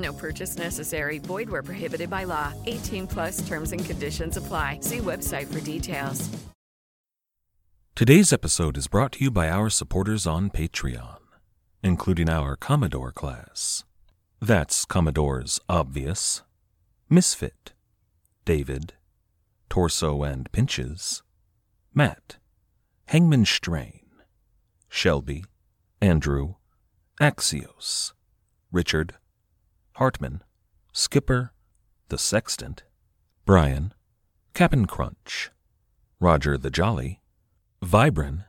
No purchase necessary. Void where prohibited by law. 18 plus terms and conditions apply. See website for details. Today's episode is brought to you by our supporters on Patreon, including our Commodore class. That's Commodore's Obvious, Misfit, David, Torso and Pinches, Matt, Hangman Strain, Shelby, Andrew, Axios, Richard, Hartman, Skipper, The Sextant, Brian, Cap'n Crunch, Roger the Jolly, Vibran,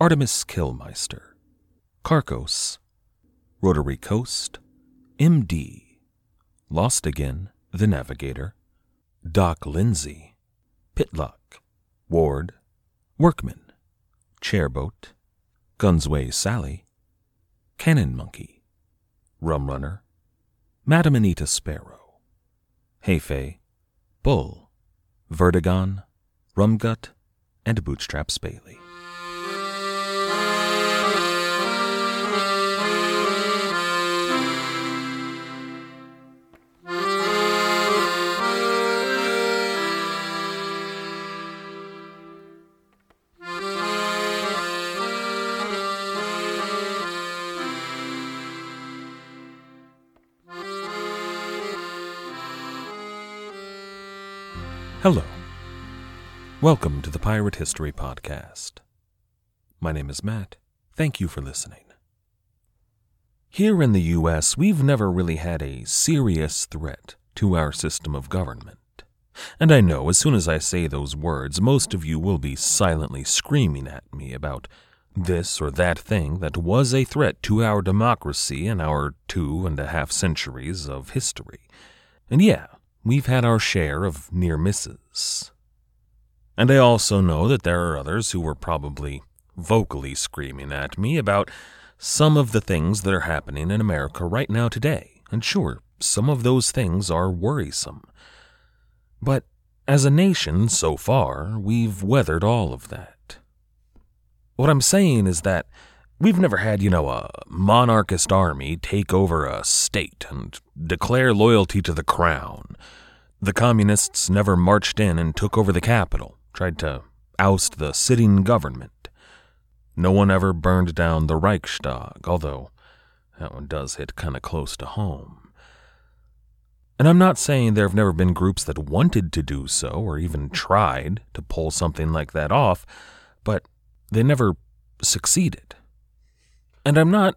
Artemis Killmeister, Carcos, Rotary Coast, MD, Lost Again, The Navigator, Doc Lindsay, Pitlock, Ward, Workman, Chairboat, Gunsway Sally, Cannon Monkey, Rum Runner, Madam Anita Sparrow, Hefe, Bull, Vertigon, Rumgut, and Bootstrap Bailey. Hello. Welcome to the Pirate History Podcast. My name is Matt. Thank you for listening. Here in the U.S., we've never really had a serious threat to our system of government. And I know as soon as I say those words, most of you will be silently screaming at me about this or that thing that was a threat to our democracy in our two and a half centuries of history. And yeah, we've had our share of near misses. And I also know that there are others who were probably vocally screaming at me about some of the things that are happening in America right now today. And sure, some of those things are worrisome. But as a nation, so far, we've weathered all of that. What I'm saying is that we've never had, you know, a monarchist army take over a state and declare loyalty to the crown. The communists never marched in and took over the capital, tried to oust the sitting government. No one ever burned down the Reichstag, although that one does hit kind of close to home. And I'm not saying there have never been groups that wanted to do so or even tried to pull something like that off, but they never succeeded. And I'm not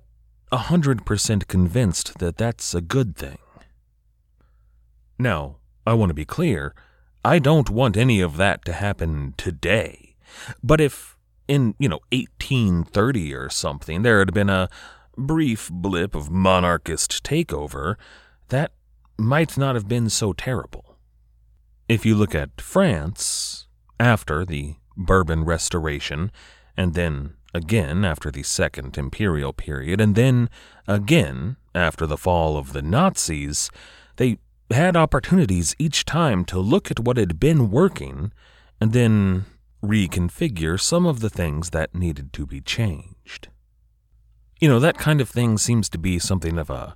a 100% convinced that that's a good thing. Now, I want to be clear. I don't want any of that to happen today. But if in, you know, 1830 or something there had been a brief blip of monarchist takeover, that might not have been so terrible. If you look at France, after the Bourbon Restoration, and then again after the Second Imperial period, and then again after the fall of the Nazis, they had opportunities each time to look at what had been working and then reconfigure some of the things that needed to be changed. You know, that kind of thing seems to be something of a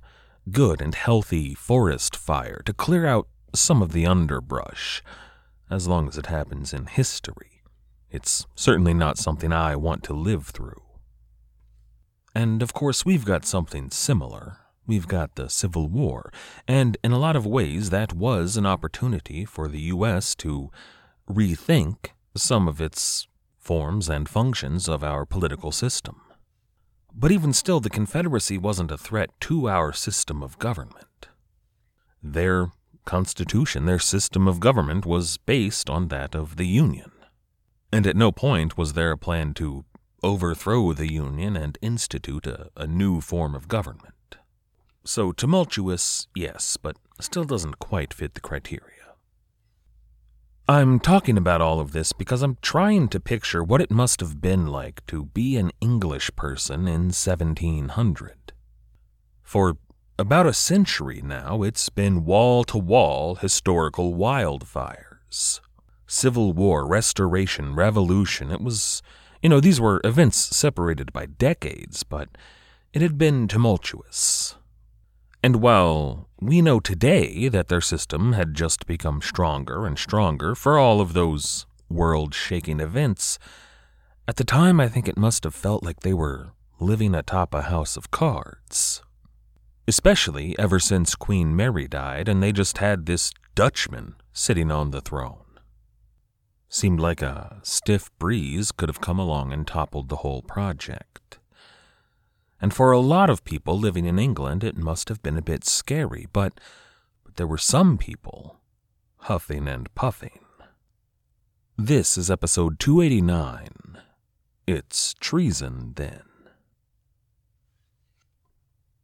good and healthy forest fire to clear out some of the underbrush, as long as it happens in history. It's certainly not something I want to live through. And of course, we've got something similar. We've got the Civil War, and in a lot of ways, that was an opportunity for the U.S. to rethink some of its forms and functions of our political system. But even still, the Confederacy wasn't a threat to our system of government. Their constitution, their system of government, was based on that of the Union. And at no point was there a plan to overthrow the Union and institute a, a new form of government. So tumultuous, yes, but still doesn't quite fit the criteria. I'm talking about all of this because I'm trying to picture what it must have been like to be an English person in 1700. For about a century now, it's been wall to wall historical wildfires. Civil War, Restoration, Revolution. It was, you know, these were events separated by decades, but it had been tumultuous. And while we know today that their system had just become stronger and stronger for all of those world shaking events, at the time I think it must have felt like they were living atop a house of cards. Especially ever since Queen Mary died and they just had this Dutchman sitting on the throne. Seemed like a stiff breeze could have come along and toppled the whole project. And for a lot of people living in England, it must have been a bit scary, but, but there were some people huffing and puffing. This is episode 289. It's treason, then.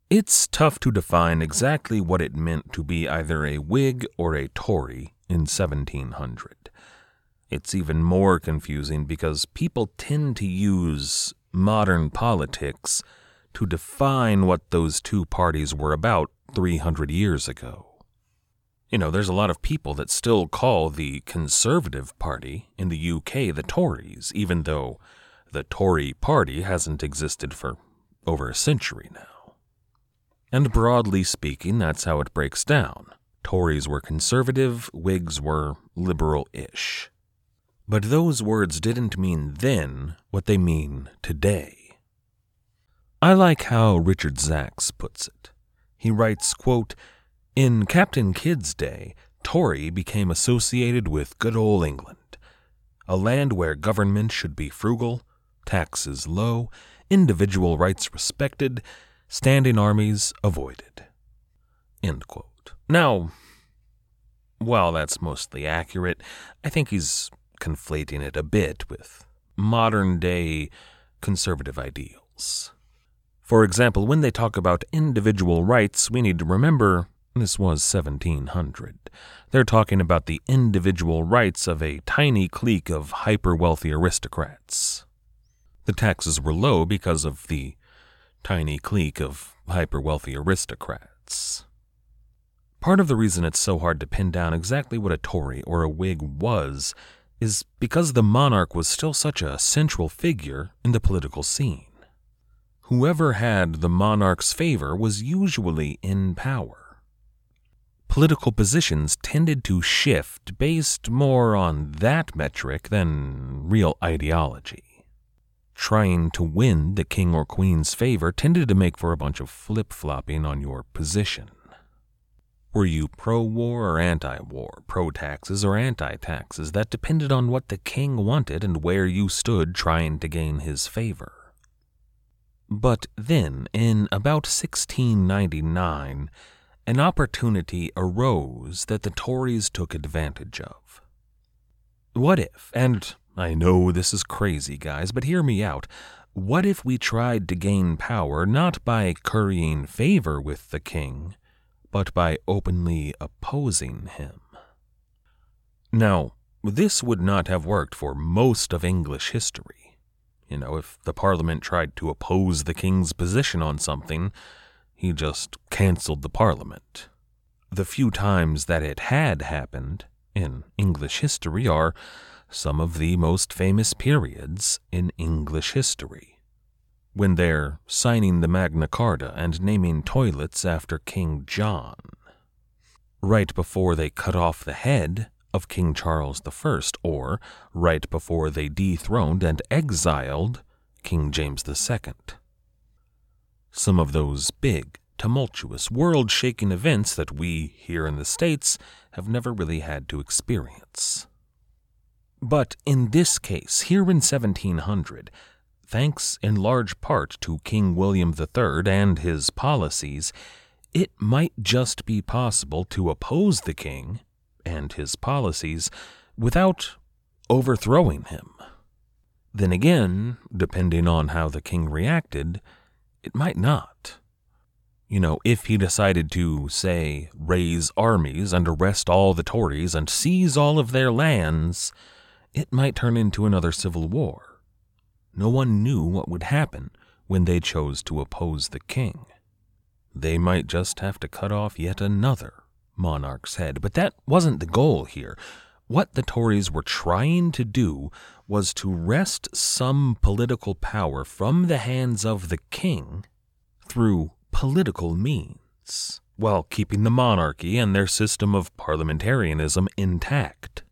It's tough to define exactly what it meant to be either a Whig or a Tory in 1700. It's even more confusing because people tend to use modern politics to define what those two parties were about 300 years ago. You know, there's a lot of people that still call the Conservative Party in the UK the Tories, even though the Tory Party hasn't existed for over a century now. And broadly speaking, that's how it breaks down. Tories were conservative, Whigs were liberal ish. But those words didn't mean then what they mean today. I like how Richard Zacks puts it. He writes, quote, In Captain Kidd's day, Tory became associated with good old England, a land where government should be frugal, taxes low, individual rights respected, standing armies avoided. Now, while that's mostly accurate, I think he's conflating it a bit with modern day conservative ideals. For example, when they talk about individual rights, we need to remember this was 1700. They're talking about the individual rights of a tiny clique of hyper wealthy aristocrats. The taxes were low because of the tiny clique of hyper wealthy aristocrats. Part of the reason it's so hard to pin down exactly what a Tory or a Whig was is because the monarch was still such a central figure in the political scene. Whoever had the monarch's favor was usually in power. Political positions tended to shift based more on that metric than real ideology. Trying to win the king or queen's favor tended to make for a bunch of flip flopping on your position. Were you pro war or anti war, pro taxes or anti taxes? That depended on what the king wanted and where you stood trying to gain his favor. But then, in about 1699, an opportunity arose that the Tories took advantage of. What if, and I know this is crazy, guys, but hear me out. What if we tried to gain power not by currying favor with the king, but by openly opposing him? Now, this would not have worked for most of English history. You know, if the Parliament tried to oppose the King's position on something, he just cancelled the Parliament. The few times that it had happened in English history are some of the most famous periods in English history. When they're signing the Magna Carta and naming toilets after King John. Right before they cut off the head of King Charles I, or right before they dethroned and exiled King James II. Some of those big, tumultuous, world shaking events that we here in the States have never really had to experience. But in this case, here in 1700, thanks in large part to King William III and his policies, it might just be possible to oppose the king and his policies without overthrowing him. Then again, depending on how the king reacted, it might not. You know, if he decided to, say, raise armies and arrest all the Tories and seize all of their lands, it might turn into another civil war. No one knew what would happen when they chose to oppose the king. They might just have to cut off yet another monarch's head, but that wasn't the goal here. What the Tories were trying to do was to wrest some political power from the hands of the king through political means, while keeping the monarchy and their system of parliamentarism intact.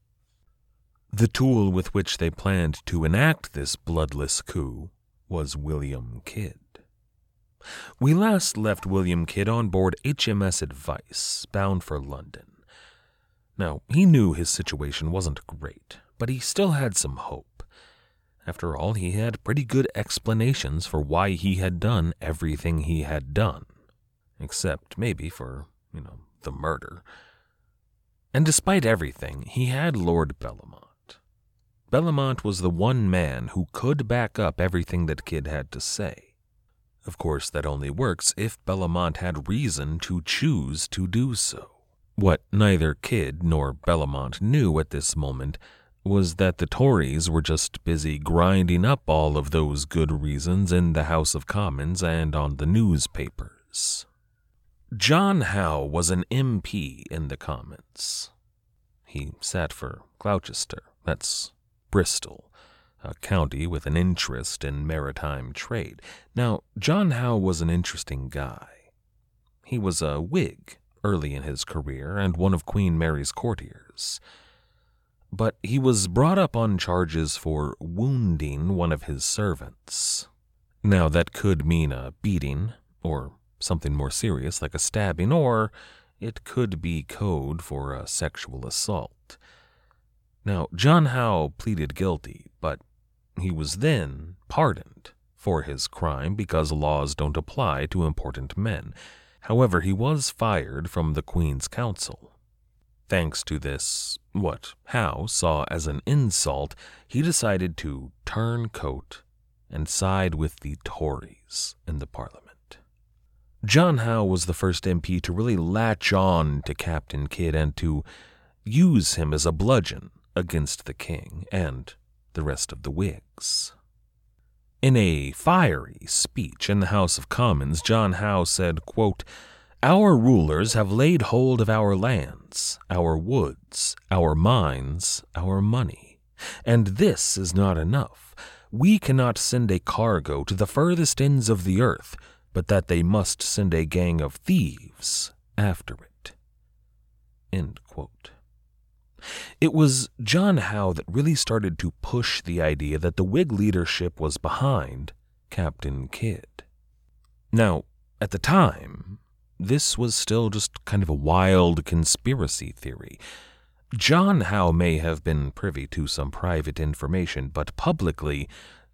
The tool with which they planned to enact this bloodless coup was William Kidd. We last left William Kidd on board HMS Advice, bound for London. Now, he knew his situation wasn't great, but he still had some hope. After all, he had pretty good explanations for why he had done everything he had done, except maybe for, you know, the murder. And despite everything, he had Lord Bellomont. Bellomont was the one man who could back up everything that Kidd had to say. Of course, that only works if Bellomont had reason to choose to do so. What neither Kidd nor Bellomont knew at this moment was that the Tories were just busy grinding up all of those good reasons in the House of Commons and on the newspapers. John Howe was an MP in the Commons. He sat for Gloucester, that's Bristol, a county with an interest in maritime trade. Now, John Howe was an interesting guy. He was a Whig early in his career and one of Queen Mary's courtiers but he was brought up on charges for wounding one of his servants. Now, that could mean a beating, or something more serious like a stabbing, or it could be code for a sexual assault. Now, John Howe pleaded guilty, but he was then pardoned for his crime because laws don't apply to important men. However, he was fired from the Queen's Council. Thanks to this, what Howe saw as an insult, he decided to turn coat and side with the Tories in the Parliament. John Howe was the first MP to really latch on to Captain Kidd and to use him as a bludgeon against the king and the rest of the Whigs. In a fiery speech in the House of Commons, John Howe said, quote, our rulers have laid hold of our lands, our woods, our mines, our money. And this is not enough. We cannot send a cargo to the furthest ends of the earth, but that they must send a gang of thieves after it. It was John Howe that really started to push the idea that the Whig leadership was behind Captain Kidd. Now, at the time, this was still just kind of a wild conspiracy theory. John Howe may have been privy to some private information, but publicly,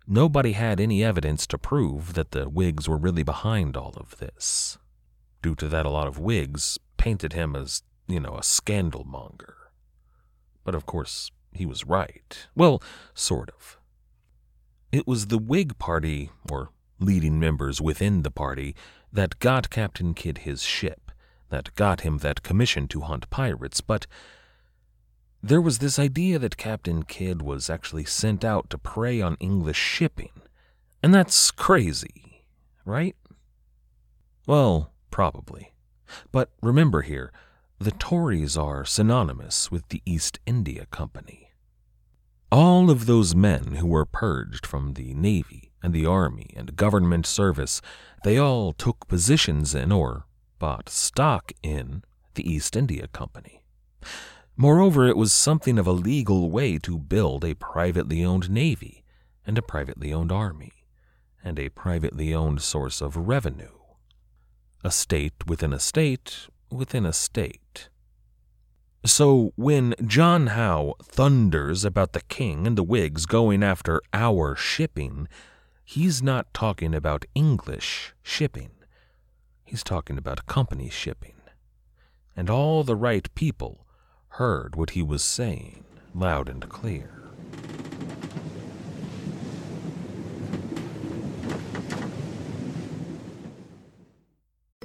nobody had any evidence to prove that the Whigs were really behind all of this. Due to that, a lot of Whigs painted him as, you know, a scandal monger. But of course, he was right. Well, sort of. It was the Whig Party, or leading members within the party, that got Captain Kidd his ship, that got him that commission to hunt pirates, but there was this idea that Captain Kidd was actually sent out to prey on English shipping. And that's crazy, right? Well, probably. But remember here, the Tories are synonymous with the East India Company. All of those men who were purged from the Navy and the Army and government service they all took positions in or bought stock in the East India Company. Moreover, it was something of a legal way to build a privately owned navy and a privately owned army and a privately owned source of revenue. A state within a state within a state. So when John Howe thunders about the king and the Whigs going after our shipping, he's not talking about English shipping. He's talking about company shipping. And all the right people heard what he was saying loud and clear.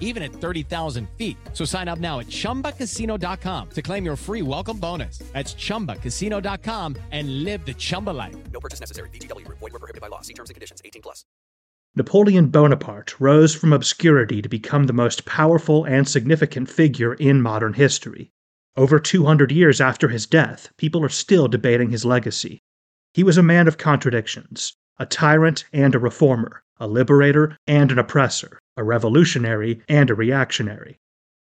even at 30,000 feet. So sign up now at chumbacasino.com to claim your free welcome bonus. That's chumbacasino.com and live the Chumba life. No purchase necessary. VGW Group. Void were prohibited by law. See terms and conditions. 18 plus. Napoleon Bonaparte rose from obscurity to become the most powerful and significant figure in modern history. Over 200 years after his death, people are still debating his legacy. He was a man of contradictions, a tyrant and a reformer, a liberator and an oppressor, a revolutionary and a reactionary.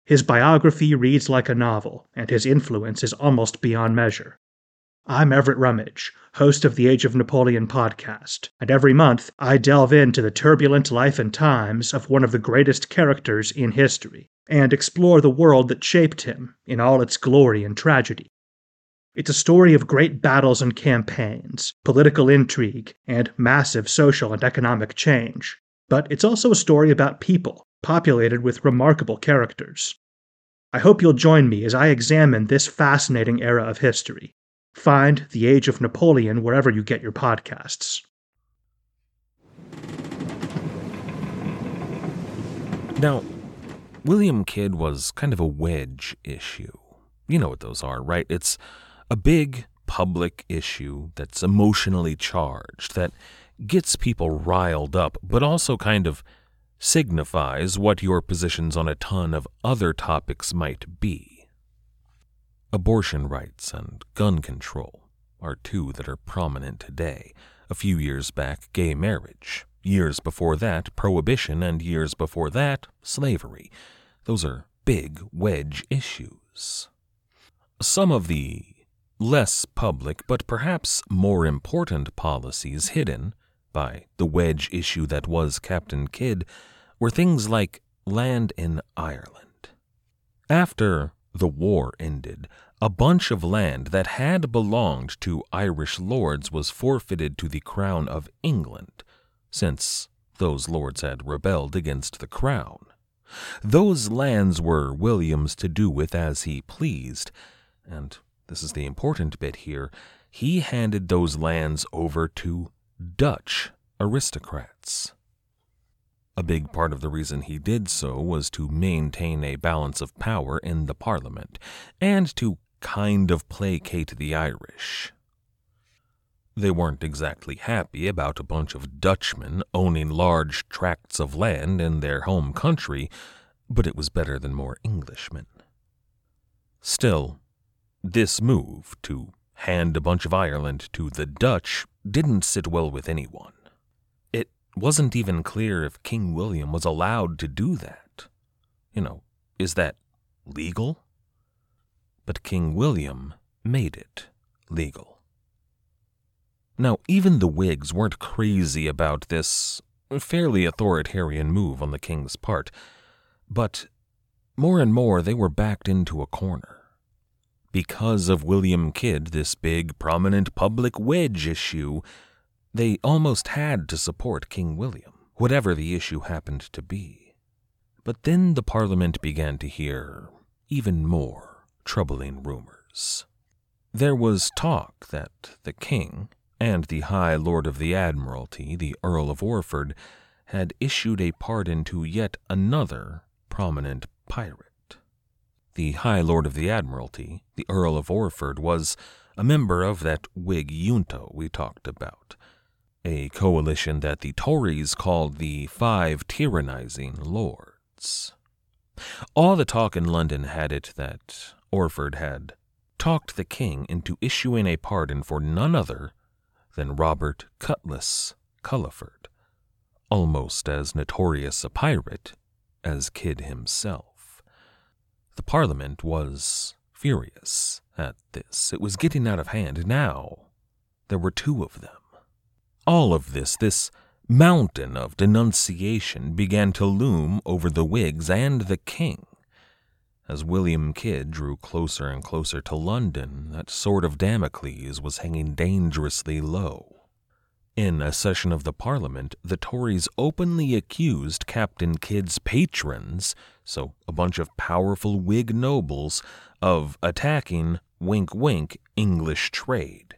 His biography reads like a novel, and his influence is almost beyond measure. I'm Everett Rummage, host of the Age of Napoleon podcast, and every month I delve into the turbulent life and times of one of the greatest characters in history, and explore the world that shaped him in all its glory and tragedy. It's a story of great battles and campaigns, political intrigue, and massive social and economic change. But it's also a story about people, populated with remarkable characters. I hope you'll join me as I examine this fascinating era of history. Find The Age of Napoleon wherever you get your podcasts. Now, William Kidd was kind of a wedge issue. You know what those are, right? It's a big public issue that's emotionally charged, that gets people riled up, but also kind of signifies what your positions on a ton of other topics might be. Abortion rights and gun control are two that are prominent today. A few years back, gay marriage. Years before that, prohibition, and years before that, slavery. Those are big wedge issues. Some of the less public, but perhaps more important policies hidden by the wedge issue that was Captain Kidd were things like land in Ireland. After the war ended, a bunch of land that had belonged to Irish lords was forfeited to the Crown of England, since those lords had rebelled against the Crown. Those lands were William's to do with as he pleased, and this is the important bit here he handed those lands over to Dutch aristocrats. A big part of the reason he did so was to maintain a balance of power in the Parliament, and to kind of placate the Irish. They weren't exactly happy about a bunch of Dutchmen owning large tracts of land in their home country, but it was better than more Englishmen. Still, this move to hand a bunch of Ireland to the Dutch didn't sit well with anyone. It wasn't even clear if King William was allowed to do that. You know, is that legal? But King William made it legal. Now, even the Whigs weren't crazy about this fairly authoritarian move on the king's part, but more and more they were backed into a corner. Because of William Kidd, this big, prominent public wedge issue, they almost had to support King William, whatever the issue happened to be. But then the Parliament began to hear even more troubling rumors. There was talk that the king and the High Lord of the Admiralty, the Earl of Orford, had issued a pardon to yet another prominent pirate. The High Lord of the Admiralty, the Earl of Orford, was a member of that Whig junto we talked about, a coalition that the Tories called the Five Tyrannizing Lords. All the talk in London had it that Orford had talked the king into issuing a pardon for none other than Robert Cutlass Culliford, almost as notorious a pirate as Kidd himself. The Parliament was furious at this. It was getting out of hand. Now there were two of them. All of this, this mountain of denunciation, began to loom over the Whigs and the King. As William Kidd drew closer and closer to London, that sword of Damocles was hanging dangerously low. In a session of the Parliament, the Tories openly accused Captain Kidd's patrons, so a bunch of powerful Whig nobles, of attacking, wink wink, English trade.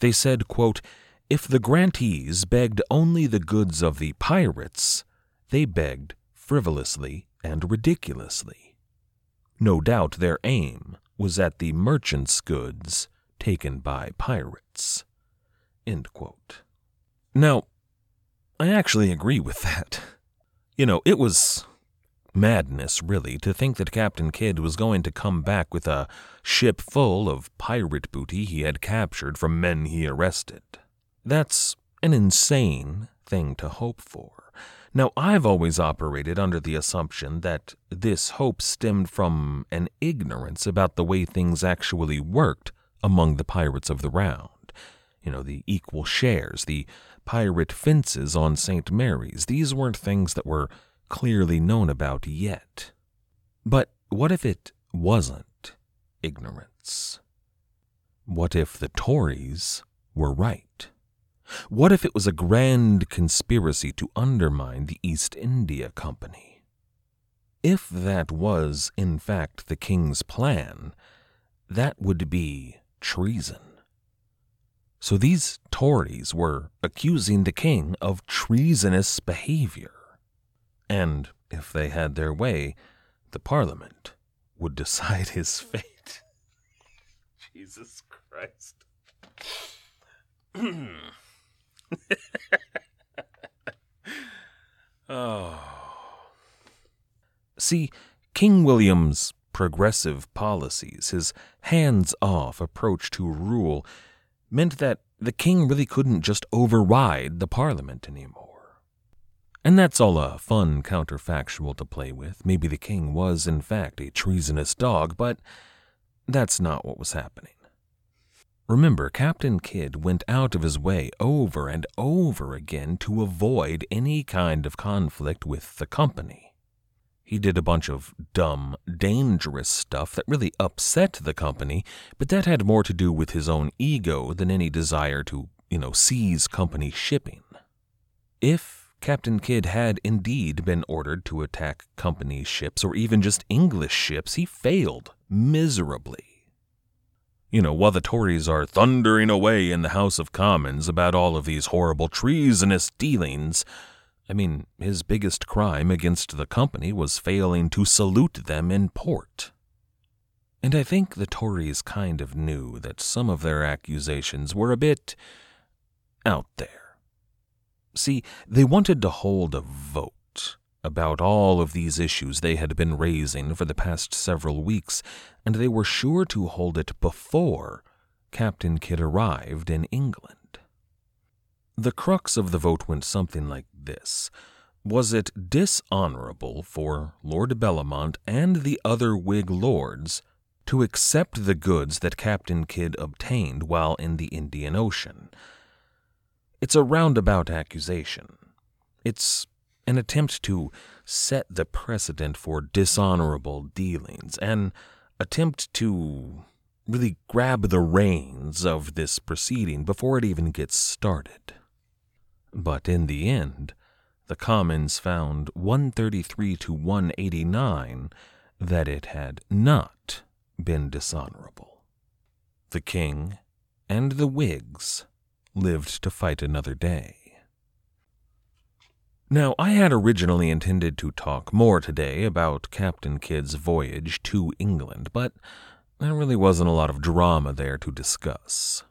They said, quote, if the grantees begged only the goods of the pirates, they begged frivolously and ridiculously. No doubt their aim was at the merchants' goods taken by pirates. Now, I actually agree with that. You know, it was madness, really, to think that Captain Kidd was going to come back with a ship full of pirate booty he had captured from men he arrested. That's an insane thing to hope for. Now, I've always operated under the assumption that this hope stemmed from an ignorance about the way things actually worked among the pirates of the Round. You know, the equal shares, the pirate fences on St. Mary's, these weren't things that were clearly known about yet. But what if it wasn't ignorance? What if the Tories were right? What if it was a grand conspiracy to undermine the East India Company? If that was, in fact, the king's plan, that would be treason. So these Tories were accusing the king of treasonous behavior. And if they had their way, the Parliament would decide his fate. Jesus Christ. oh. See, King William's progressive policies, his hands off approach to rule, meant that the king really couldn't just override the parliament anymore. And that's all a fun counterfactual to play with. Maybe the king was, in fact, a treasonous dog, but that's not what was happening. Remember, Captain Kidd went out of his way over and over again to avoid any kind of conflict with the company. He did a bunch of dumb, dangerous stuff that really upset the company, but that had more to do with his own ego than any desire to, you know, seize company shipping. If Captain Kidd had indeed been ordered to attack company ships or even just English ships, he failed miserably. You know, while the Tories are thundering away in the House of Commons about all of these horrible treasonous dealings, I mean, his biggest crime against the company was failing to salute them in port. And I think the Tories kind of knew that some of their accusations were a bit out there. See, they wanted to hold a vote about all of these issues they had been raising for the past several weeks, and they were sure to hold it before Captain Kidd arrived in England. The crux of the vote went something like this Was it dishonorable for Lord Bellomont and the other Whig lords to accept the goods that Captain Kidd obtained while in the Indian Ocean? It's a roundabout accusation. It's an attempt to set the precedent for dishonorable dealings, an attempt to really grab the reins of this proceeding before it even gets started. But in the end, the Commons found 133 to 189 that it had not been dishonorable. The king and the Whigs lived to fight another day. Now, I had originally intended to talk more today about Captain Kidd's voyage to England, but there really wasn't a lot of drama there to discuss.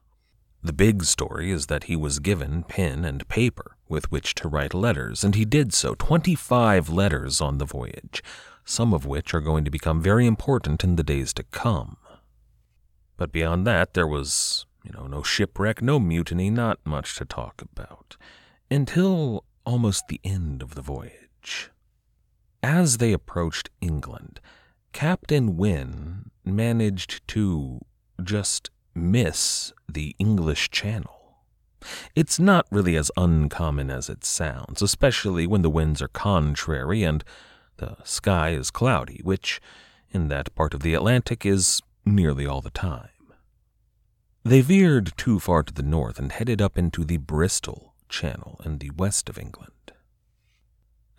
The big story is that he was given pen and paper with which to write letters, and he did so 25 letters on the voyage, some of which are going to become very important in the days to come. But beyond that, there was, you know, no shipwreck, no mutiny, not much to talk about. Until almost the end of the voyage. As they approached England, Captain Wynne managed to just miss the English Channel. It's not really as uncommon as it sounds, especially when the winds are contrary and the sky is cloudy, which, in that part of the Atlantic, is nearly all the time. They veered too far to the north and headed up into the Bristol Channel in the west of England.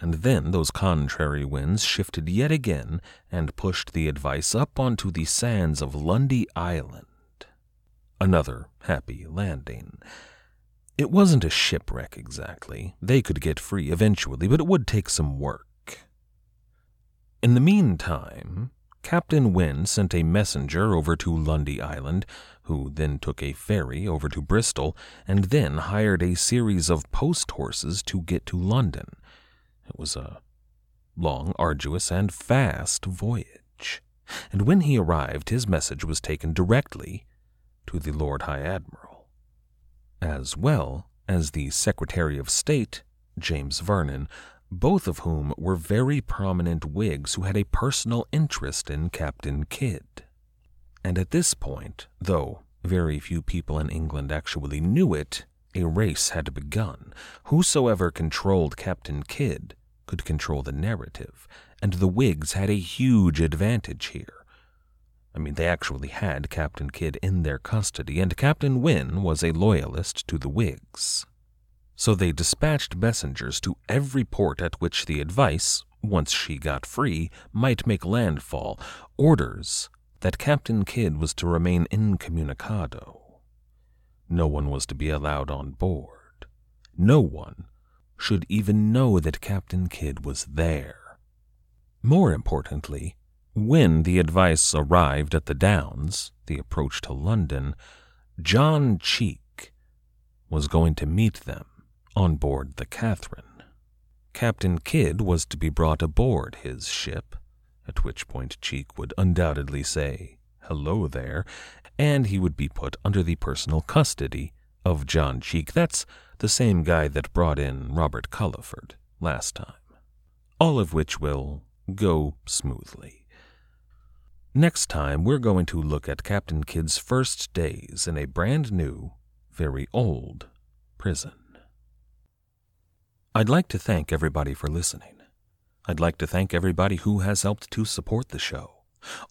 And then those contrary winds shifted yet again and pushed the advice up onto the sands of Lundy Island. Another happy landing. It wasn't a shipwreck exactly. They could get free eventually, but it would take some work. In the meantime, Captain Wynne sent a messenger over to Lundy Island, who then took a ferry over to Bristol, and then hired a series of post horses to get to London. It was a long, arduous, and fast voyage. And when he arrived, his message was taken directly to the Lord High Admiral, as well as the Secretary of State, James Vernon, both of whom were very prominent Whigs who had a personal interest in Captain Kidd. And at this point, though very few people in England actually knew it, a race had begun. Whosoever controlled Captain Kidd could control the narrative, and the Whigs had a huge advantage here. I mean, they actually had Captain Kidd in their custody, and Captain Wynne was a loyalist to the Whigs. So they dispatched messengers to every port at which the advice, once she got free, might make landfall, orders that Captain Kidd was to remain incommunicado. No one was to be allowed on board. No one should even know that Captain Kidd was there. More importantly, when the advice arrived at the Downs, the approach to London, John Cheek was going to meet them on board the Catherine. Captain Kidd was to be brought aboard his ship, at which point Cheek would undoubtedly say, Hello there, and he would be put under the personal custody of John Cheek. That's the same guy that brought in Robert Culliford last time. All of which will go smoothly. Next time, we're going to look at Captain Kidd's first days in a brand new, very old prison. I'd like to thank everybody for listening. I'd like to thank everybody who has helped to support the show.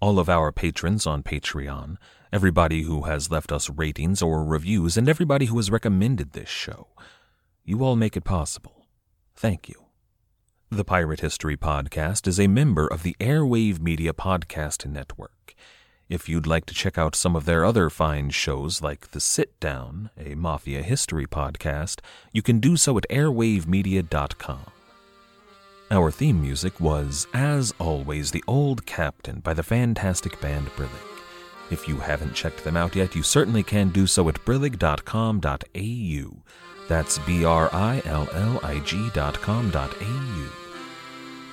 All of our patrons on Patreon, everybody who has left us ratings or reviews, and everybody who has recommended this show. You all make it possible. Thank you. The Pirate History Podcast is a member of the Airwave Media Podcast Network. If you'd like to check out some of their other fine shows like The Sit Down, a mafia history podcast, you can do so at airwavemedia.com. Our theme music was, as always, The Old Captain by the fantastic band Brillig. If you haven't checked them out yet, you certainly can do so at brillig.com.au. That's B R I L L I G.com.au.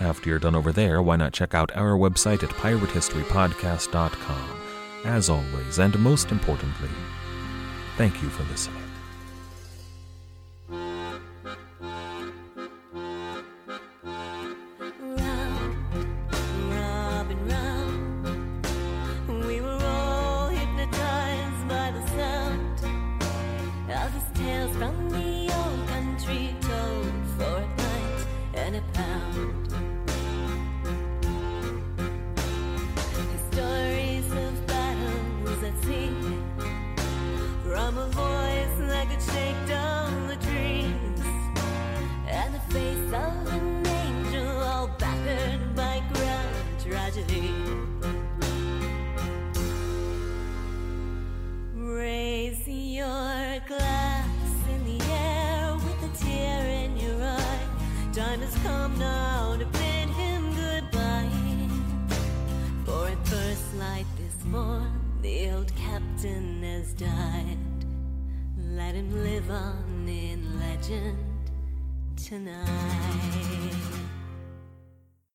After you're done over there, why not check out our website at piratehistorypodcast.com. As always, and most importantly, thank you for listening.